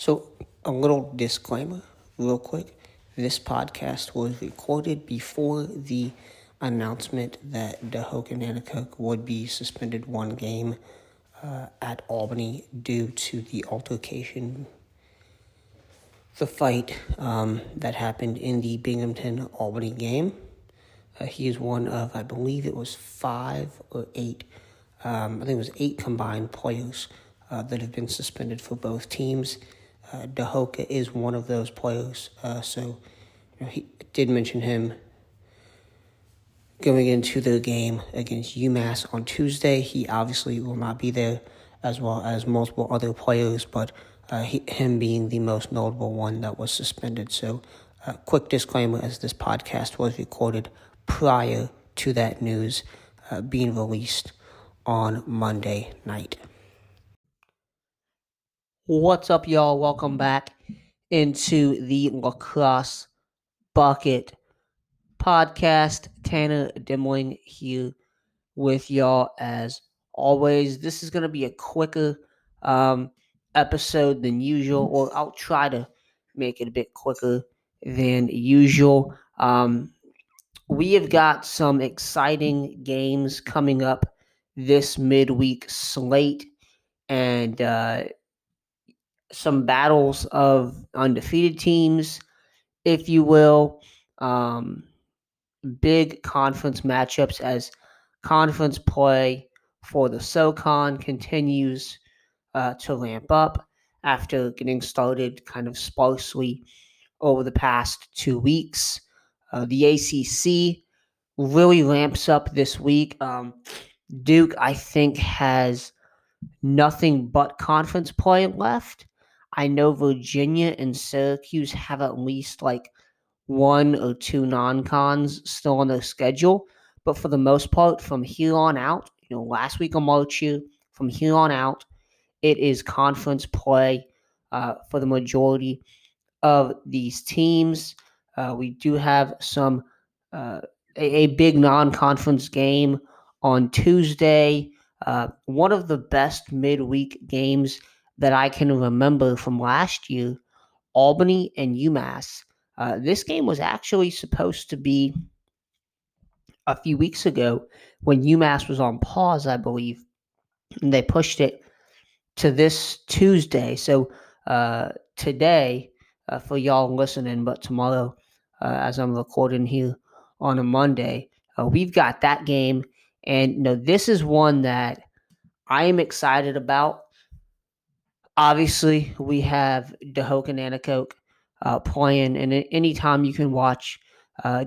So, a little disclaimer, real quick. This podcast was recorded before the announcement that Tehoka Nanticoke would be suspended one game uh, at Albany due to the altercation, the fight um, that happened in the Binghamton Albany game. Uh, he is one of, I believe it was five or eight, um, I think it was eight combined players uh, that have been suspended for both teams. Uh, Tehoka is one of those players, uh, so you know, he did mention him going into the game against UMass on Tuesday. He obviously will not be there, as well as multiple other players, but uh, he, him being the most notable one that was suspended. So, uh, quick disclaimer as this podcast was recorded prior to that news uh, being released on Monday night. What's up, y'all? Welcome back into the lacrosse bucket podcast. Tanner Dimling here with y'all as always. This is going to be a quicker um, episode than usual, or I'll try to make it a bit quicker than usual. Um, we have got some exciting games coming up this midweek slate and uh, some battles of undefeated teams, if you will. Um, big conference matchups as conference play for the SoCon continues uh, to ramp up after getting started kind of sparsely over the past two weeks. Uh, the ACC really ramps up this week. Um, Duke, I think, has nothing but conference play left. I know Virginia and Syracuse have at least like one or two non-cons still on their schedule, but for the most part, from here on out, you know, last week of March here, from here on out, it is conference play uh, for the majority of these teams. Uh, we do have some uh, a, a, big non-conference game on Tuesday. Uh, one of the best midweek games that I can remember from last year, Albany and UMass. Uh, this game was actually supposed to be a few weeks ago when UMass was on pause, I believe. And they pushed it to this Tuesday. So uh, today, uh, for y'all listening, but tomorrow, uh, as I'm recording here on a Monday, uh, we've got that game. And you know, this is one that I am excited about. Obviously, we have Tehoka Nanticoke uh, playing, and anytime you can watch uh,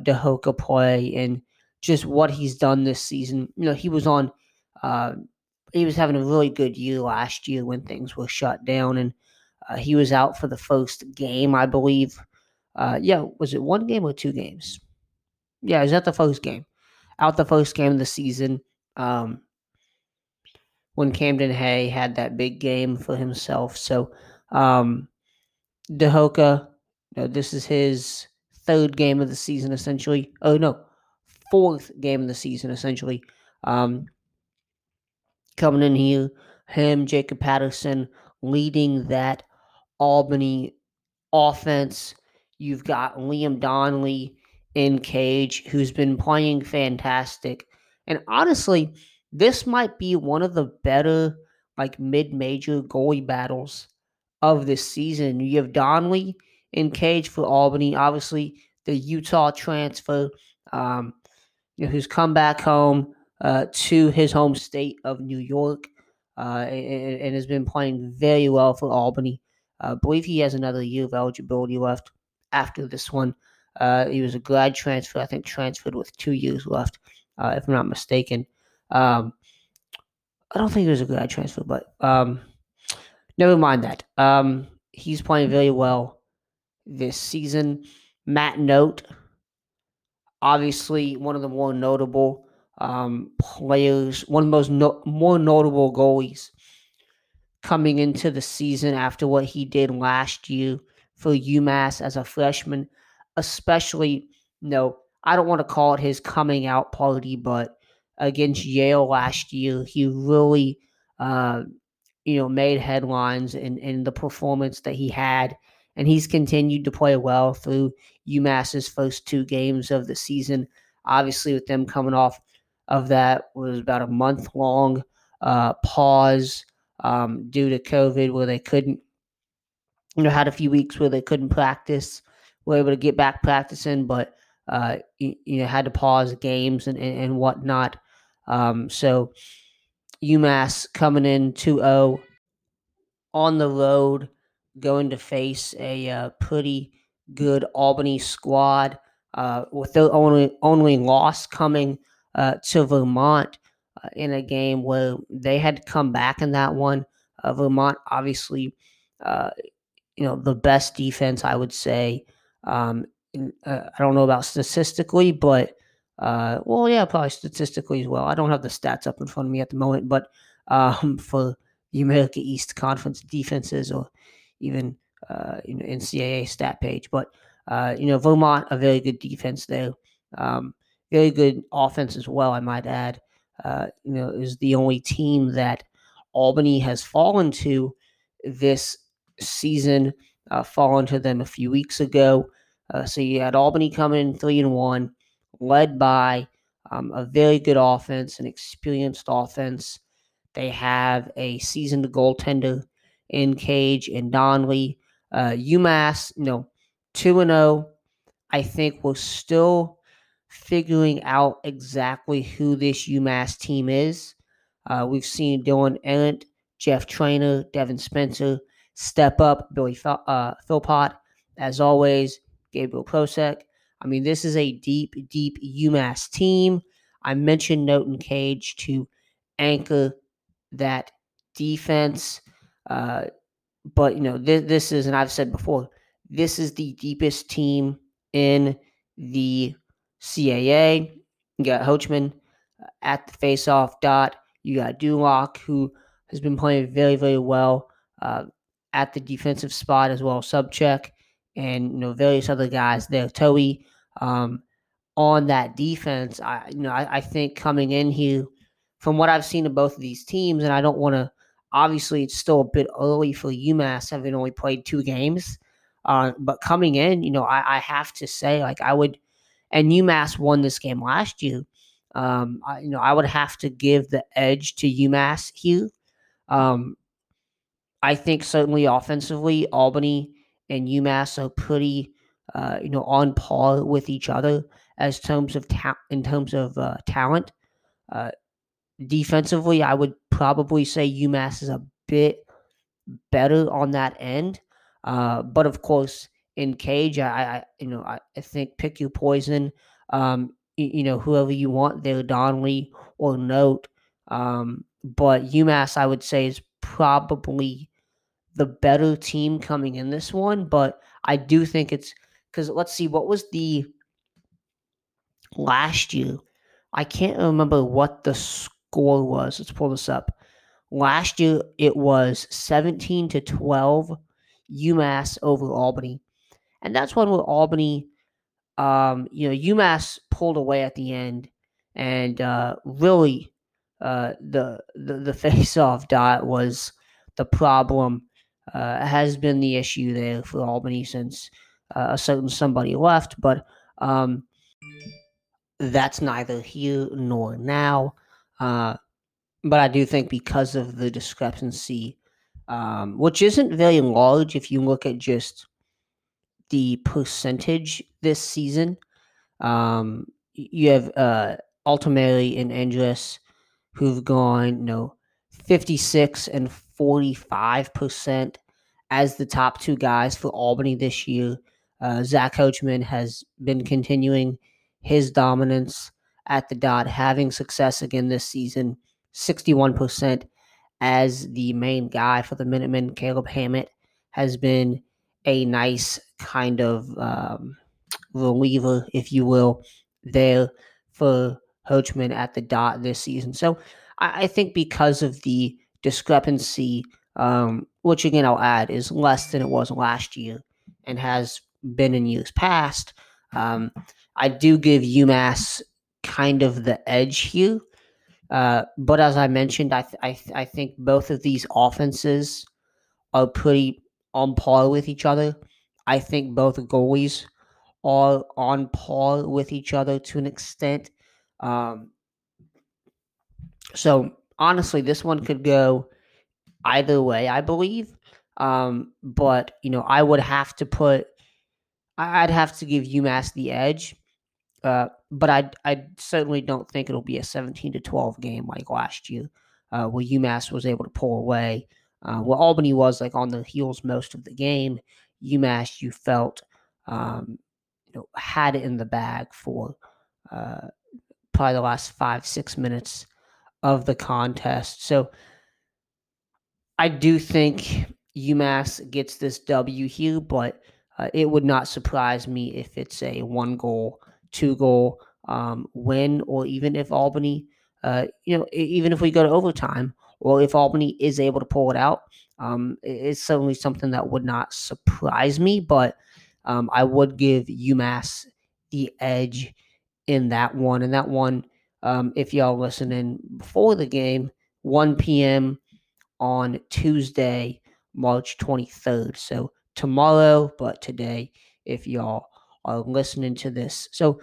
play and just what he's done this season, you know, he was on, uh, he was having a really good year last year when things were shut down, and uh, he was out for the first game, I believe. Uh, yeah, was it one game or two games? Yeah, it was at the first game, out the first game of the season. Um, when Camden Hay had that big game for himself. So, um, Tehoka know, this is his third game of the season, essentially. Oh, no, fourth game of the season, essentially. Um, coming in here, him, Jacob Patterson, leading that Albany offense. You've got Liam Donnelly in cage, who's been playing fantastic. And honestly, this might be one of the better, like mid major goalie battles of this season. You have Donnelly in cage for Albany. Obviously, the Utah transfer, um, you know, who's come back home uh, to his home state of New York uh, and, and, has been playing very well for Albany. I believe he has another year of eligibility left after this one. Uh, he was a grad transfer, I think, transferred with two years left, uh, if I'm not mistaken. Um, I don't think it was a good transfer, but um, never mind that. Um, he's playing very well this season. Matt Knote, obviously one of the more notable um, players, one of the most no- more notable goalies coming into the season after what he did last year for UMass as a freshman, especially, you know, I don't want to call it his coming out party, but against Yale last year, he really uh, you know, made headlines in, in the performance that he had. And he's continued to play well through UMass's first two games of the season. Obviously, with them coming off of that was about a month long uh, pause um, due to COVID, where they couldn't, you know, had a few weeks where they couldn't practice, were able to get back practicing, but uh, you, you know had to pause games and and, and whatnot. Um, so UMass coming in 2-0 on the road, going to face a uh, pretty good Albany squad uh, with their only only loss coming uh, to Vermont uh, in a game where they had to come back in that one. Uh, Vermont, obviously, uh, you know the best defense, I would say. Um, I don't know about statistically, but well, yeah, probably statistically as well. I don't have the stats up in front of me at the moment, but um, for the America East Conference defenses or even uh, you know NCAA stat page. But uh, you know Vermont a very good defense there, um, very good offense as well. I might add. Uh, you know is the only team that Albany has fallen to this season. Uh, fallen to them a few weeks ago. Uh, so you had Albany coming three and one, led by um, a very good offense, an experienced offense. They have a seasoned goaltender in Cage and Donnelly. Uh, UMass, you know, 2 and 0. I think we're still figuring out exactly who this UMass team is. Uh, we've seen Dylan Errant, Jeff Trainer, Devin Spencer step up, Billy uh, Philpott, as always, Gabriel Prosek. I mean, this is a deep, deep UMass team. I mentioned Noten Cage to anchor that defense. Uh, but you know, this, this is, and I've said before, this is the deepest team in the CAA. You got Hochman uh, at the face-off dot. You got Dulock, who has been playing very, very well uh, at the defensive spot as well, Subcheck, and you know various other guys there. Toey um, on that defense. I you know I, I think coming in here from what I've seen of both of these teams, and I don't want to. Obviously, it's still a bit early for UMass, having only played two games. Uh, but coming in, you know, I, I, have to say, like, I would, and UMass won this game last year. Um, I, you know, I would have to give the edge to UMass here. Um, I think certainly offensively, Albany and UMass are pretty, uh, you know, on par with each other as terms of ta- in terms of uh, talent. Uh, defensively, I would probably say UMass is a bit better on that end. Uh, but of course, in cage, I, I you know I, I, think pick your poison. Um, you, you, know whoever you want there, Donnelly or Knote. Um, but UMass, I would say, is probably the better team coming in this one. But I do think it's because let's see, what was the last year? I can't remember what the score was. Let's pull this up. Last year it was 17 to 12 UMass over Albany. And that's one where Albany, um, you know, UMass pulled away at the end and uh, really uh, the, the, the face off dot was the problem, uh, has been the issue there for Albany since uh, a certain somebody left. But um, that's neither here nor now. Uh, but I do think because of the discrepancy, um, which isn't very large if you look at just the percentage this season, um, you have uh, Altamari and who've gone, you know, 56 and 45% as the top two guys for Albany this year. Uh, Zach Hochman has been continuing his dominance at the dot, having success again this season, 61% as the main guy for the Minutemen. Caleb Hammett has been a nice kind of um, reliever, if you will, there for Hochman at the dot this season. So I, I think because of the discrepancy, um, which again I'll add is less than it was last year and has been in years past, um, I do give UMass kind of the edge here. Uh, but as I mentioned, I, th- I, th- I think both of these offenses are pretty on par with each other. I think both goalies are on par with each other to an extent. Um, so honestly, this one could go either way, I believe. Um, but you know, I would have to put, I'd have to give UMass the edge. Uh, but I, I certainly don't think it'll be a 17 to 12 game like last year, uh, where UMass was able to pull away. Uh, where Albany was like on the heels most of the game. UMass, you felt, um, you know, had it in the bag for uh, probably the last five, six minutes of the contest. So I do think UMass gets this W here, but uh, it would not surprise me if it's a one goal, two goal um, win, or even if Albany, uh, you know, even if we go to overtime, or if Albany is able to pull it out. Um, it's certainly something that would not surprise me, but um, I would give UMass the edge in that one. And that one, um, if y'all listening before the game, 1 p.m. on Tuesday, March 23rd. So tomorrow, but today, if y'all are listening to this. So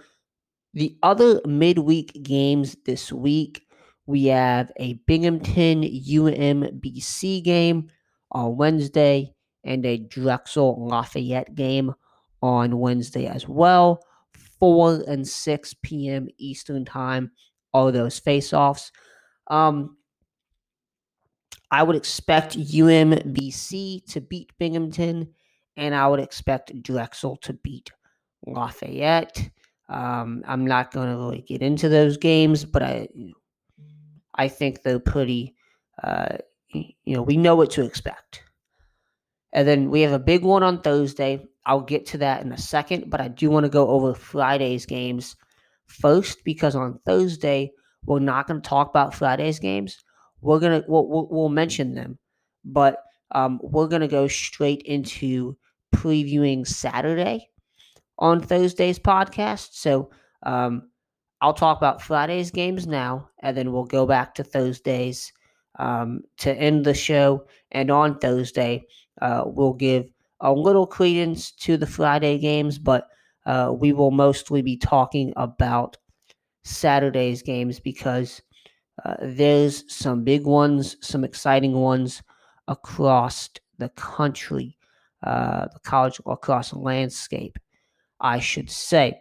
the other midweek games this week, we have a Binghamton UMBC game on Wednesday and a Drexel Lafayette game on Wednesday as well. 4 and 6 p.m. Eastern Time, all those face offs. Um, I would expect UMBC to beat Binghamton, and I would expect Drexel to beat Lafayette. Um, I'm not going to really get into those games, but I, I think they're pretty. Uh, you know, we know what to expect. And then we have a big one on Thursday. I'll get to that in a second, but I do want to go over Friday's games first because on Thursday we're not going to talk about Friday's games. We're gonna we'll, we'll, mention them, but um, we're gonna go straight into previewing Saturday on Thursday's podcast. So um, I'll talk about Friday's games now, and then we'll go back to Thursday's um, to end the show. And on Thursday, uh, we'll give a little credence to the Friday games, but uh, we will mostly be talking about Saturday's games because uh, there's some big ones, some exciting ones across the country, uh, the college across the landscape, I should say.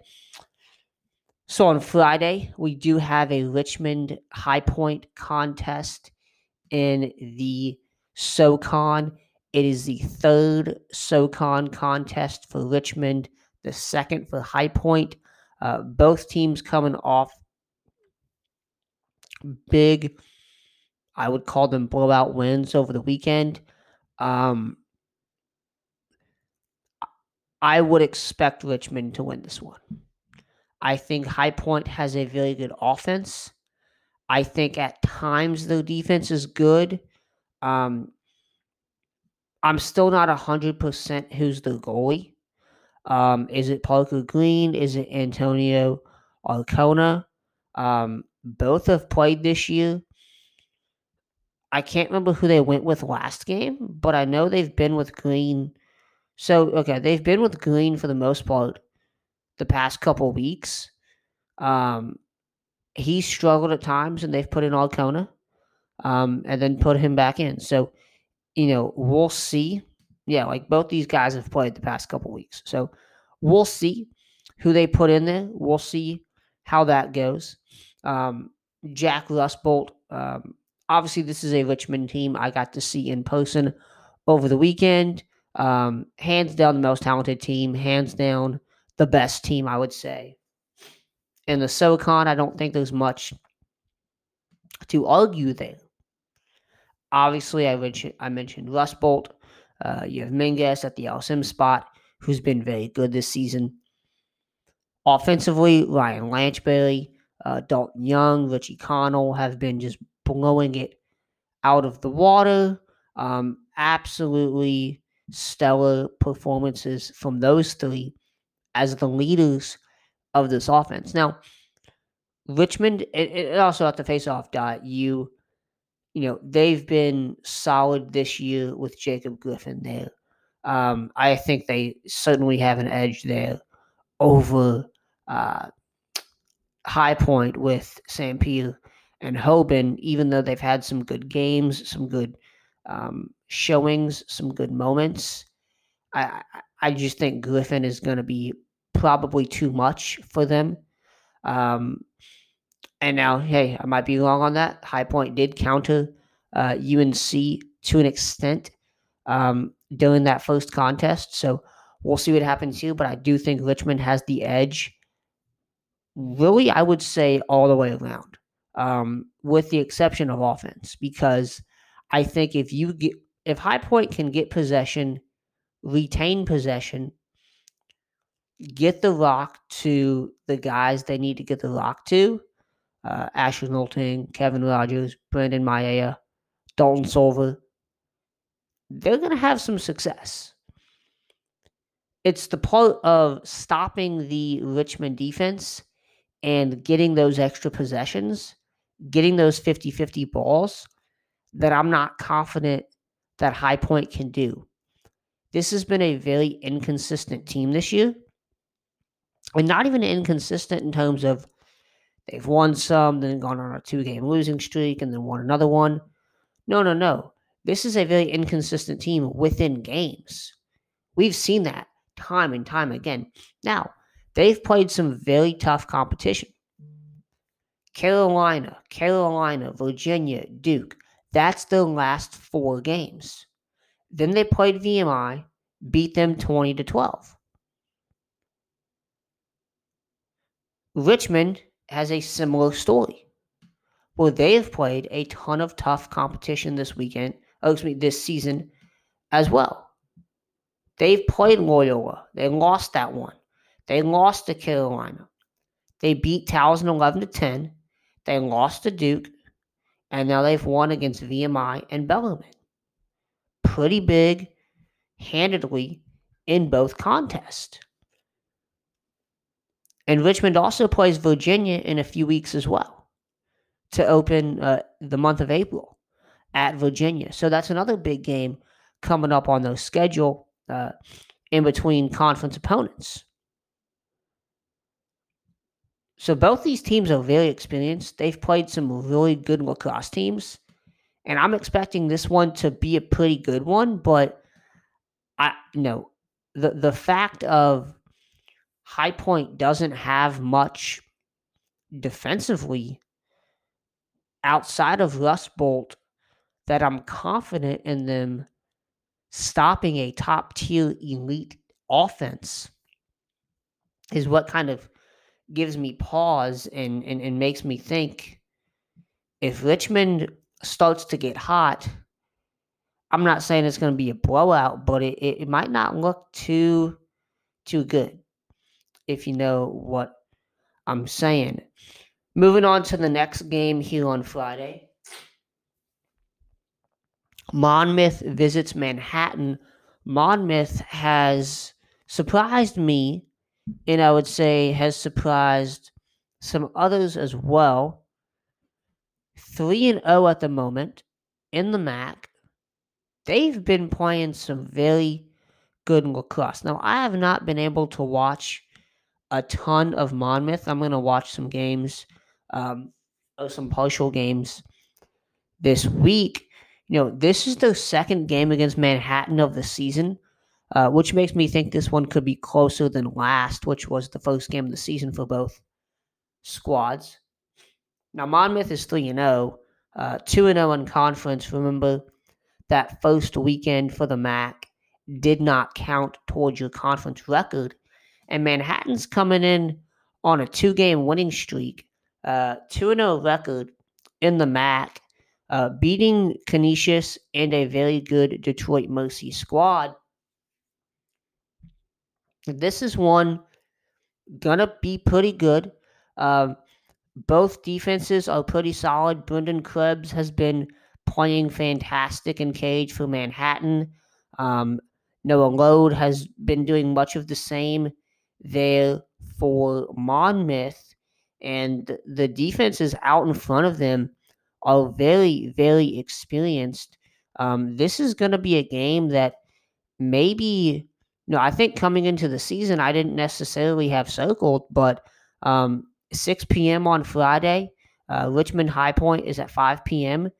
So on Friday, we do have a Richmond High Point contest in the SoCon. It is the third SoCon contest for Richmond, the second for High Point. Uh, both teams coming off big, I would call them blowout wins over the weekend. Um, I would expect Richmond to win this one. I think High Point has a very good offense. I think at times their defense is good. Um, I'm still not 100% who's the goalie. Um, is it Parker Green? Is it Antonio Arcona? Um, both have played this year. I can't remember who they went with last game, but I know they've been with Green. So, okay, they've been with Green for the most part the past couple weeks. Um, he struggled at times, and they've put in Arcona, um, and then put him back in. So, you know, we'll see. Yeah, like both these guys have played the past couple weeks, so we'll see who they put in there. We'll see how that goes. Um, Jack Rustbolt. Um, obviously, this is a Richmond team I got to see in person over the weekend. Um, hands down, the most talented team. Hands down, the best team, I would say. In the SoCon, I don't think there's much to argue there. Obviously, I mentioned I mentioned Rustbolt. Uh, you have Mingus at the LSM spot, who's been very good this season. Offensively, Ryan Lanchbury, uh, Dalton Young, Richie Connell have been just blowing it out of the water. Um, absolutely stellar performances from those three as the leaders of this offense. Now, Richmond, it, it also at the face-off dot, you, you know, they've been solid this year with Jacob Griffin there. Um, I think they certainly have an edge there over uh, High Point with St. Peter and Hoban, even though they've had some good games, some good um, showings, some good moments. I I just think Griffin is going to be probably too much for them. Um, and now, hey, I might be wrong on that. High Point did counter uh, UNC to an extent um, during that first contest, so we'll see what happens here. But I do think Richmond has the edge. Really, I would say all the way around, um, with the exception of offense, because I think if you get if High Point can get possession, retain possession, get the rock to the guys they need to get the rock to, uh, Asher Nolting, Kevin Rogers, Brandon Maya, Dalton Silver, they're going to have some success. It's the part of stopping the Richmond defense and getting those extra possessions, getting those 50 50 balls that I'm not confident that High Point can do. This has been a very inconsistent team this year. And not even inconsistent in terms of they've won some, then gone on a two game losing streak, and then won another one. No, no, no. This is a very inconsistent team within games. We've seen that time and time again. Now, they've played some very tough competition. Carolina, Carolina, Virginia, Duke. That's their last four games. Then they played VMI, beat them 20 to 12. Richmond has a similar story where they have played a ton of tough competition this weekend, oh, excuse me, this season as well. They've played Loyola. They lost that one. They lost to Carolina. They beat Towson 11 to 10. They lost to Duke. And now they've won against VMI and Bellarmine. Pretty big, handedly, in both contests. And Richmond also plays Virginia in a few weeks as well to open uh, the month of April at Virginia. So that's another big game coming up on their schedule uh, in between conference opponents. So both these teams are very experienced. They've played some really good lacrosse teams. And I'm expecting this one to be a pretty good one, but I you know the the fact of High Point doesn't have much defensively outside of Rust Bolt that I'm confident in them stopping a top tier elite offense is what kind of gives me pause and, and, and makes me think if Richmond starts to get hot, I'm not saying it's going to be a blowout, but it, it, it might not look too too good if you know what I'm saying. Moving on to the next game here on Friday. Monmouth visits Manhattan. Monmouth has surprised me, and I would say has surprised some others as well. 3 and 0 at the moment in the MAC. They've been playing some very good lacrosse. Now, I have not been able to watch a ton of Monmouth. I'm going to watch some games, um, some partial games this week. You know, this is the second game against Manhattan of the season, uh, which makes me think this one could be closer than last, which was the first game of the season for both squads. Now, Monmouth is 3 0, uh, 2 0 in conference. Remember that first weekend for the MAC did not count towards your conference record and Manhattan's coming in on a two game winning streak, uh, 2 0 record in the MAC, uh, beating Canisius and a very good Detroit Mercy squad. This is one gonna be pretty good. Um, both defenses are pretty solid. Brendan Krebs has been playing fantastic in cage for Manhattan. Um, Noah Load has been doing much of the same there for Monmouth. and the defenses out in front of them are very, very experienced. Um, this is going to be a game that maybe, know, I think coming into the season, I didn't necessarily have circled, but um, 6 p.m. on Friday, uh, Richmond High Point is at 5 p.m.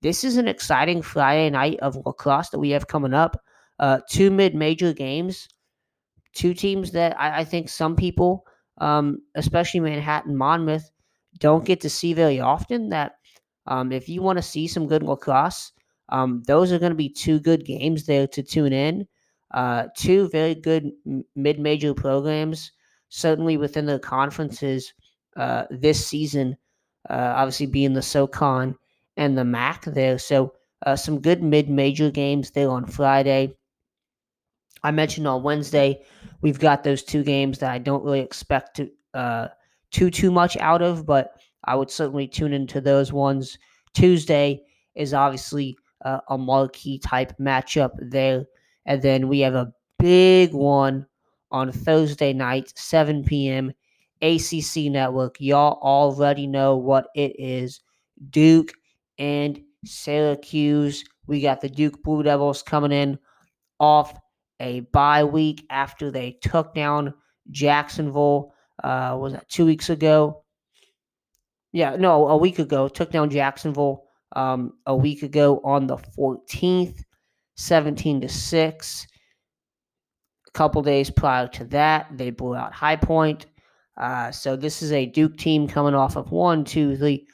This is an exciting Friday night of lacrosse that we have coming up. Uh, two mid-major games, two teams that I, I think some people, um, especially Manhattan Monmouth, don't get to see very often. That um, if you want to see some good lacrosse, um, those are going to be two good games there to tune in. Uh, two very good mid-major programs, certainly within the conferences uh, this season. Uh, obviously, being the SoCon and the MAC there, so uh, some good mid-major games there on Friday. I mentioned on Wednesday we've got those two games that I don't really expect to uh, too too much out of, but I would certainly tune into those ones. Tuesday is obviously uh, a marquee type matchup there, and then we have a big one on Thursday night, 7 p.m. ACC Network. Y'all already know what it is. Duke and Syracuse. We got the Duke Blue Devils coming in off a bye week after they took down Jacksonville. Uh, was that two weeks ago? Yeah, no, a week ago. Took down Jacksonville um, a week ago on the 14th, 17 to 6. A couple days prior to that, they blew out High Point. Uh, so this is a Duke team coming off of one, two, three,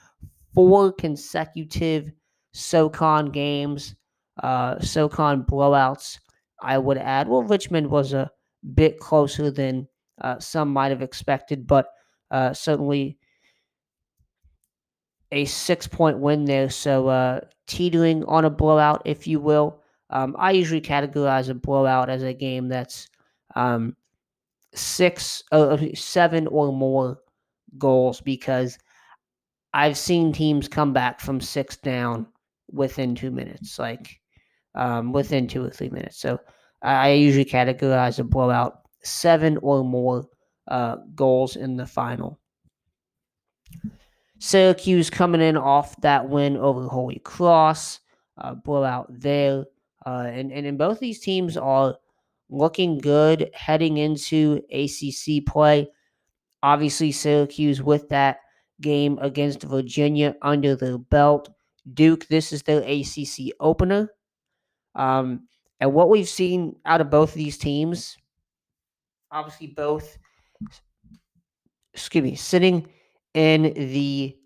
four consecutive SoCon games, uh, SoCon blowouts I would add. Well, Richmond was a bit closer than uh, some might have expected, but uh, certainly a six point win there. So uh, teetering on a blowout, if you will. Um, I usually categorize a blowout as a game that's um, six, uh, seven or more goals because I've seen teams come back from six down within two minutes. Like um, within two or three minutes. So I usually categorize a blowout seven or more uh, goals in the final. Syracuse coming in off that win over Holy Cross, uh, blowout there. Uh, and, and, and both these teams are looking good heading into ACC play. Obviously, Syracuse with that game against Virginia under their belt. Duke, this is their ACC opener. Um, and what we've seen out of both of these teams, obviously both, excuse me, sitting in the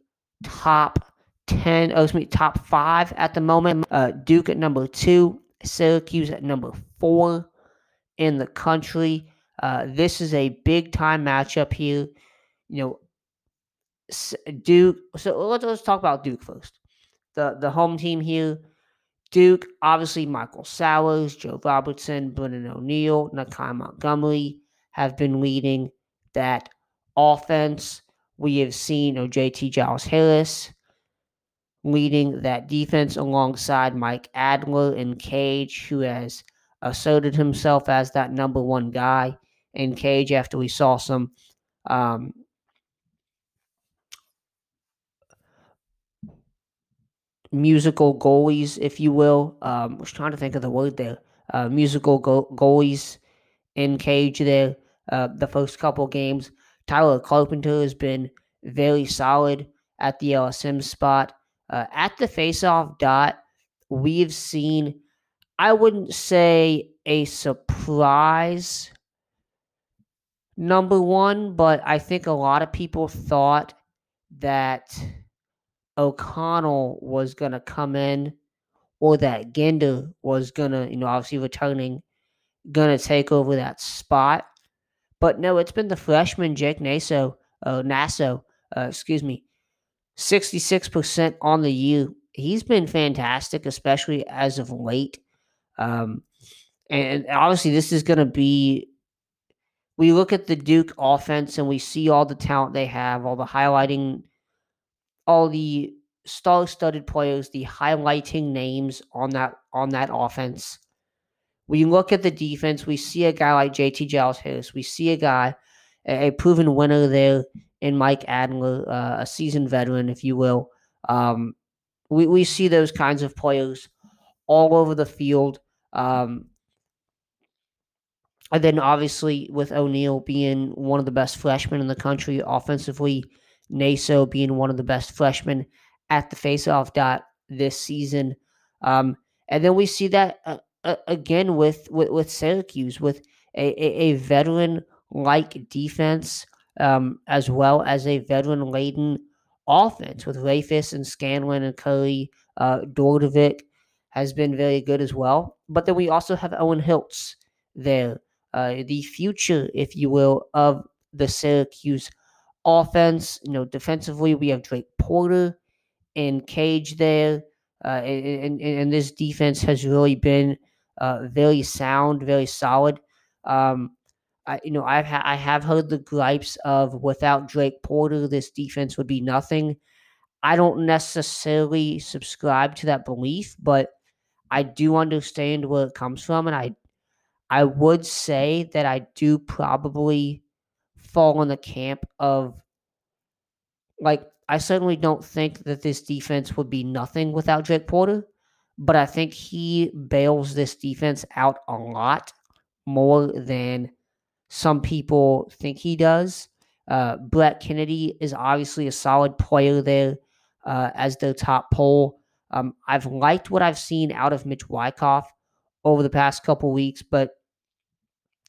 top 10, oh, excuse me, top five at the moment. Uh, Duke at number two, Syracuse at number four in the country. Uh, this is a big time matchup here. You know, Duke. So let's, let's talk about Duke first. The the home team here Duke, obviously Michael Sowers, Joe Robertson, Brennan O'Neill, Nakeie Montgomery have been leading that offense. We have seen OJT Giles Harris leading that defense alongside Mike Adler and Cage, who has asserted himself as that number one guy in Cage after we saw some um, musical goalies, if you will. Um, I was trying to think of the word there. Uh, musical go- goalies in cage there. Uh, the first couple games, Tyler Carpenter has been very solid at the LSM spot. Uh, at the faceoff dot, we've seen, I wouldn't say a surprise number one, but I think a lot of people thought that O'Connell was going to come in or that Genda was going to, you know, obviously returning, going to take over that spot. But no, it's been the freshman Jake Naso, uh, Naso, uh, excuse me, 66% on the year. He's been fantastic, especially as of late. Um, and obviously, this is going to be. We look at the Duke offense and we see all the talent they have, all the highlighting all the star-studded players, the highlighting names on that on that offense. We look at the defense, we see a guy like JT Giles Harris. We see a guy, a, proven winner there in Mike Adler, uh, a seasoned veteran, if you will. Um, we, we see those kinds of players all over the field. Um, and then obviously with O'Neill being one of the best freshmen in the country offensively, Naso being one of the best freshmen at the faceoff dot this season. Um, and then we see that uh, uh, again with, with, with Syracuse with a, a, a veteran like defense um, as well as a veteran laden offense with Rehfuss and Scanlan and Curry. Uh, Dordevic has been very good as well. But then we also have Owen Hiltz there, uh, the future, if you will, of the Syracuse offense. You know, defensively, we have Drake Porter and Cage there. Uh, and, and, and this defense has really been uh, very sound, very solid. Um, I, you know, I've ha- I have heard the gripes of without Drake Porter, this defense would be nothing. I don't necessarily subscribe to that belief, but I do understand where it comes from, and I I would say that I do probably fall in the camp of like I certainly don't think that this defense would be nothing without Drake Porter, but I think he bails this defense out a lot more than some people think he does. Uh, Brett Kennedy is obviously a solid player there uh, as their top pole. Um, I've liked what I've seen out of Mitch Wyckoff over the past couple weeks, but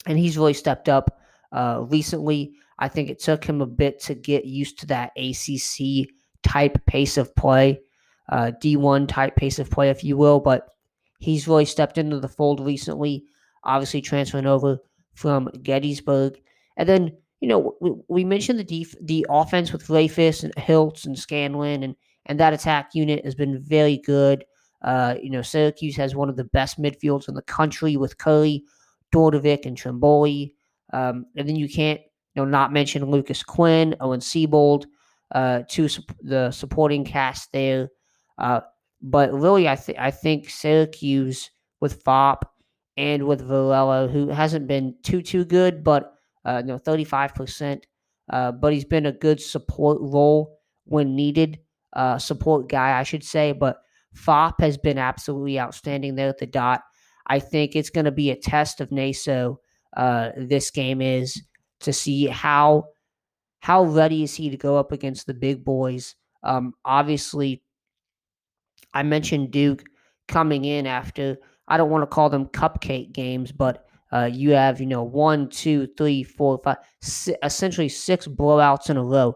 and he's really stepped up uh, recently. I think it took him a bit to get used to that ACC type pace of play, uh, D1 type pace of play, if you will. But he's really stepped into the fold recently, obviously transferring over from Gettysburg. And then, you know, we, we mentioned the def- the offense with Rehfuss and Hiltz and Scanlan, and, and that attack unit has been very good. Uh, you know, Syracuse has one of the best midfields in the country with Curry, Dordevic, and Trimboli. Um, and then you can't, you know, not mention Lucas Quinn, Owen Seebold, uh, to su- the supporting cast there. Uh, but really, I, th- I think Syracuse with Phaup and with Varello, who hasn't been too too good, but uh, you know, thirty five percent. Uh, but he's been a good support role when needed, uh, support guy, I should say. But Phaup has been absolutely outstanding there at the dot. I think it's going to be a test of Naso. Uh, this game is to see how how ready is he to go up against the big boys. Um, obviously, I mentioned Duke coming in after I don't want to call them cupcake games, but uh, you have, you know, one, two, three, four, five, six, essentially six blowouts in a row.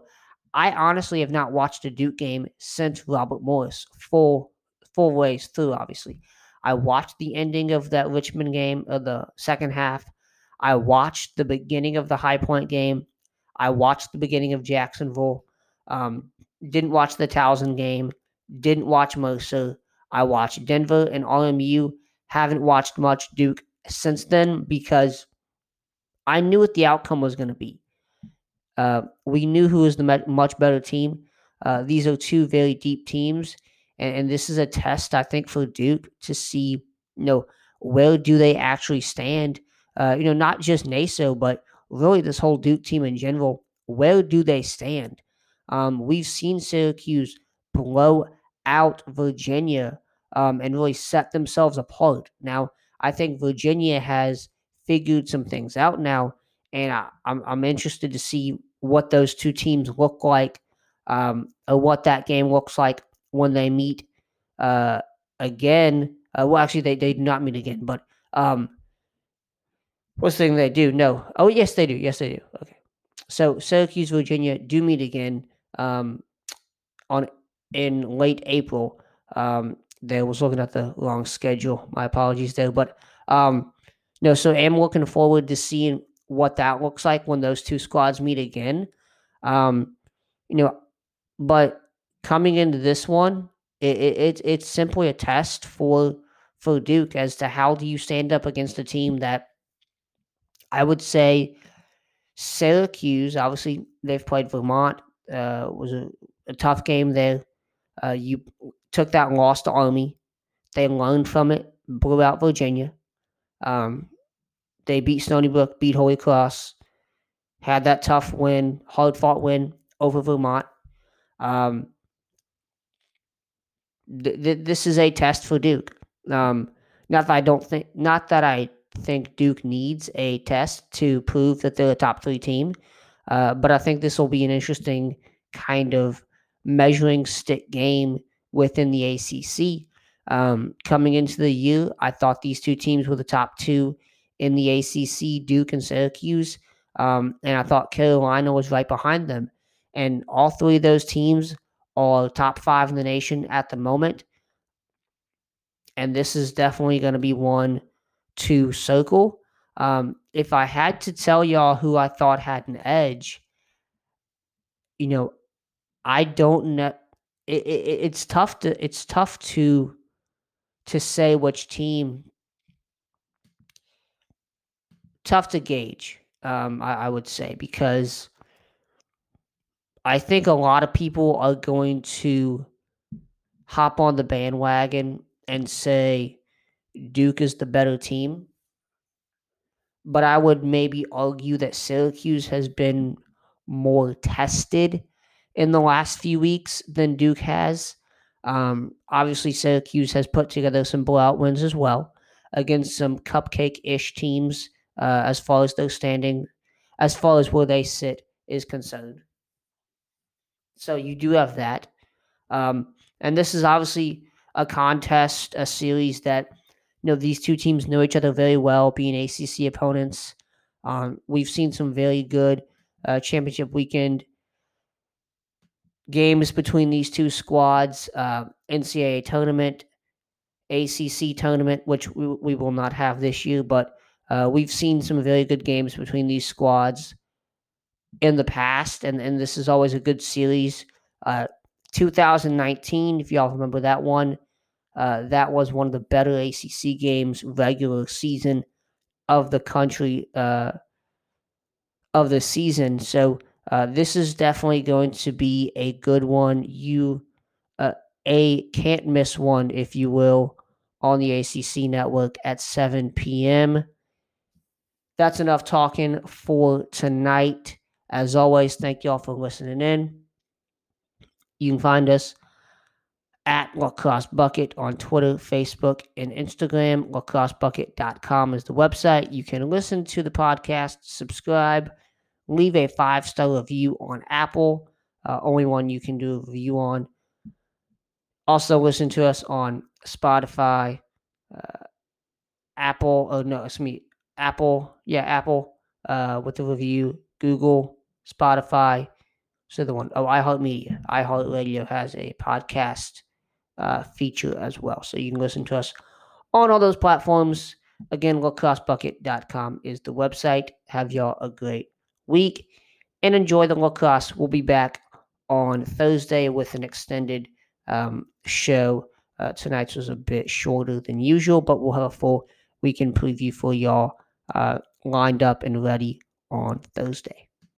I honestly have not watched a Duke game since Robert Morris, full full ways through. Obviously, I watched the ending of that Richmond game of the second half. I watched the beginning of the High Point game. I watched the beginning of Jacksonville. Um, didn't watch the Towson game. Didn't watch Mercer. I watched Denver and RMU haven't watched much Duke since then because I knew what the outcome was going to be. Uh, we knew who was the much better team. Uh, these are two very deep teams, and, and, this is a test, I think, for Duke to see, you know, where do they actually stand? Uh, you know, not just Naso, but really this whole Duke team in general. Where do they stand? Um, we've seen Syracuse blow out Virginia um, and really set themselves apart. Now, I think Virginia has figured some things out now, and I, am I'm, I'm interested to see what those two teams look like, um, or what that game looks like when they meet uh, again. Uh, well, actually, they, they do not meet again, but um, what's the thing they do? No. Oh, yes, they do. Yes, they do. Okay. So Syracuse, Virginia do meet again um, on in late April. Um, there was looking at the long schedule. My apologies there, but um, no. So I'm looking forward to seeing what that looks like when those two squads meet again. Um, you know, but coming into this one, it, it it's simply a test for for Duke as to how do you stand up against a team that I would say Syracuse. Obviously, they've played Vermont. Uh, was a, a tough game there. Uh, you took that loss to Army. They learned from it, blew out Virginia. Um, they beat Stony Brook, beat Holy Cross, had that tough win, hard fought win over Vermont. Um, th- th- this is a test for Duke. Um, not that I don't think, not that I think Duke needs a test to prove that they're a top three team, uh, but I think this will be an interesting kind of measuring stick game within the ACC. Um, coming into the year, I thought these two teams were the top two in the ACC, Duke and Syracuse, um, and I thought Carolina was right behind them. And all three of those teams are top five in the nation at the moment. And this is definitely going to be one to circle. Um, if I had to tell y'all who I thought had an edge, you know, I don't know. It, it, it's tough to it's tough to to say which team. Tough to gauge, um, I, I would say, because I think a lot of people are going to hop on the bandwagon and say Duke is the better team. But I would maybe argue that Syracuse has been more tested in the last few weeks than Duke has. Um, obviously, Syracuse has put together some blowout wins as well against some cupcake ish teams uh, as far as their standing, as far as where they sit is concerned. So you do have that. Um, and this is obviously a contest, a series that you know these two teams know each other very well, being ACC opponents. Um, we've seen some very good uh, championship weekend games between these two squads. Uh, NCAA tournament, ACC tournament, which we, we will not have this year, but uh, we've seen some very good games between these squads in the past, and, and this is always a good series. Uh, 2019, if y'all remember that one, uh, that was one of the better ACC games regular season of the country uh, of the season. So uh, this is definitely going to be a good one. You uh, a can't miss one, if you will, on the ACC network at 7 p.m. That's enough talking for tonight. As always, thank y'all for listening in. You can find us at Lacrosse Bucket on Twitter, Facebook, and Instagram. LacrosseBucket.com is the website. You can listen to the podcast, subscribe, leave a five star review on Apple. Uh, only one you can do a review on. Also, listen to us on Spotify, uh, Apple. Oh no, it's me. Apple. Yeah, Apple. Uh, with the review. Google, Spotify. So the one. Oh, iHeartMedia. iHeartRadio has a podcast uh, feature as well. So you can listen to us on all those platforms. Again, lacrossebucket.com is the website. Have y'all a great week and enjoy the lacrosse. We'll be back on Thursday with an extended um, show. Uh, tonight's was a bit shorter than usual, but we'll have a full weekend preview for y'all uh, lined up and ready on Thursday.